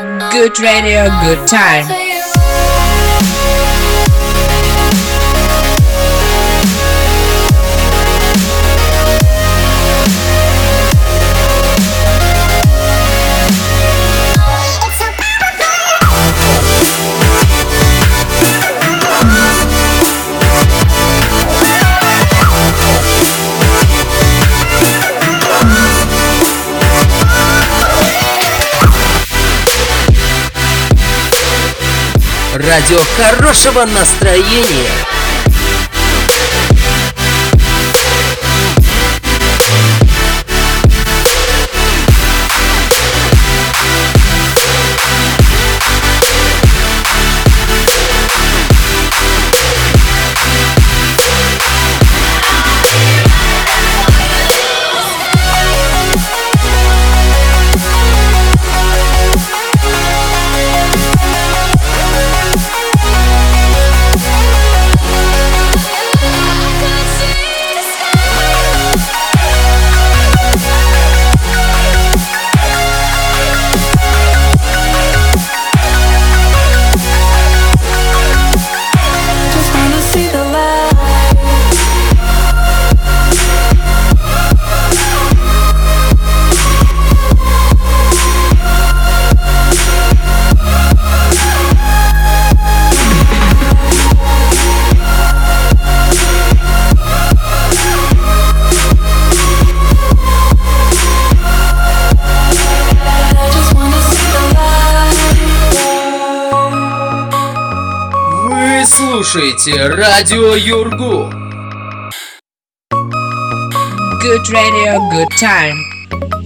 Good radio, good time. Радио хорошего настроения. Слушаете Радио Юргу. Good radio, good time.